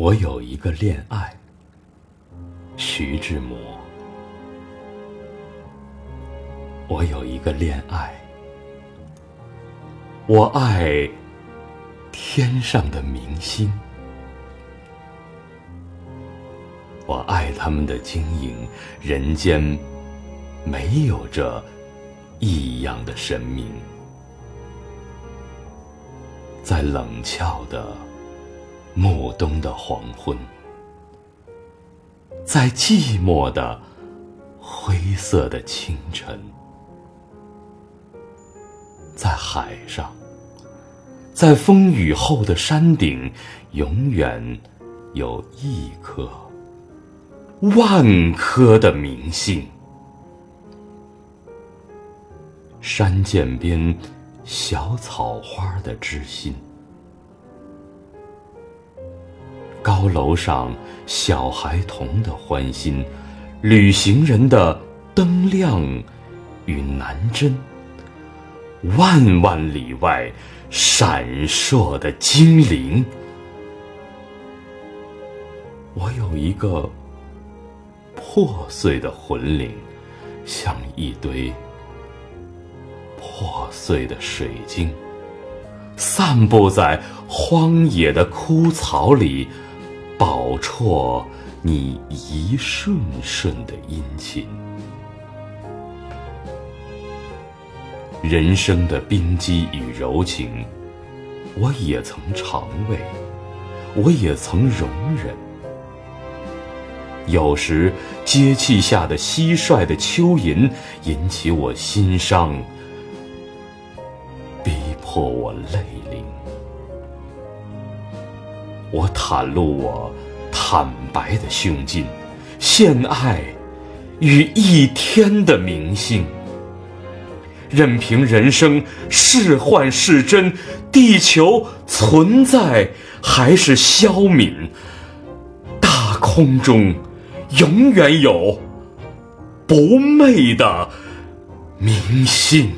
我有一个恋爱，徐志摩。我有一个恋爱，我爱天上的明星，我爱他们的晶莹，人间没有这异样的神明，在冷峭的。暮冬的黄昏，在寂寞的灰色的清晨，在海上，在风雨后的山顶，永远有一颗、万颗的明星。山涧边，小草花的知心。高楼上，小孩童的欢心；旅行人的灯亮与南针；万万里外，闪烁的精灵。我有一个破碎的魂灵，像一堆破碎的水晶，散布在荒野的枯草里。饱啜你一瞬瞬的殷勤，人生的冰肌与柔情，我也曾尝味，我也曾容忍。有时街气下的蟋蟀的蚯蚓，引起我心伤，逼迫我泪淋。我袒露我坦白的胸襟，献爱与一天的明星，任凭人生是幻是真，地球存在还是消泯，大空中永远有不昧的明星。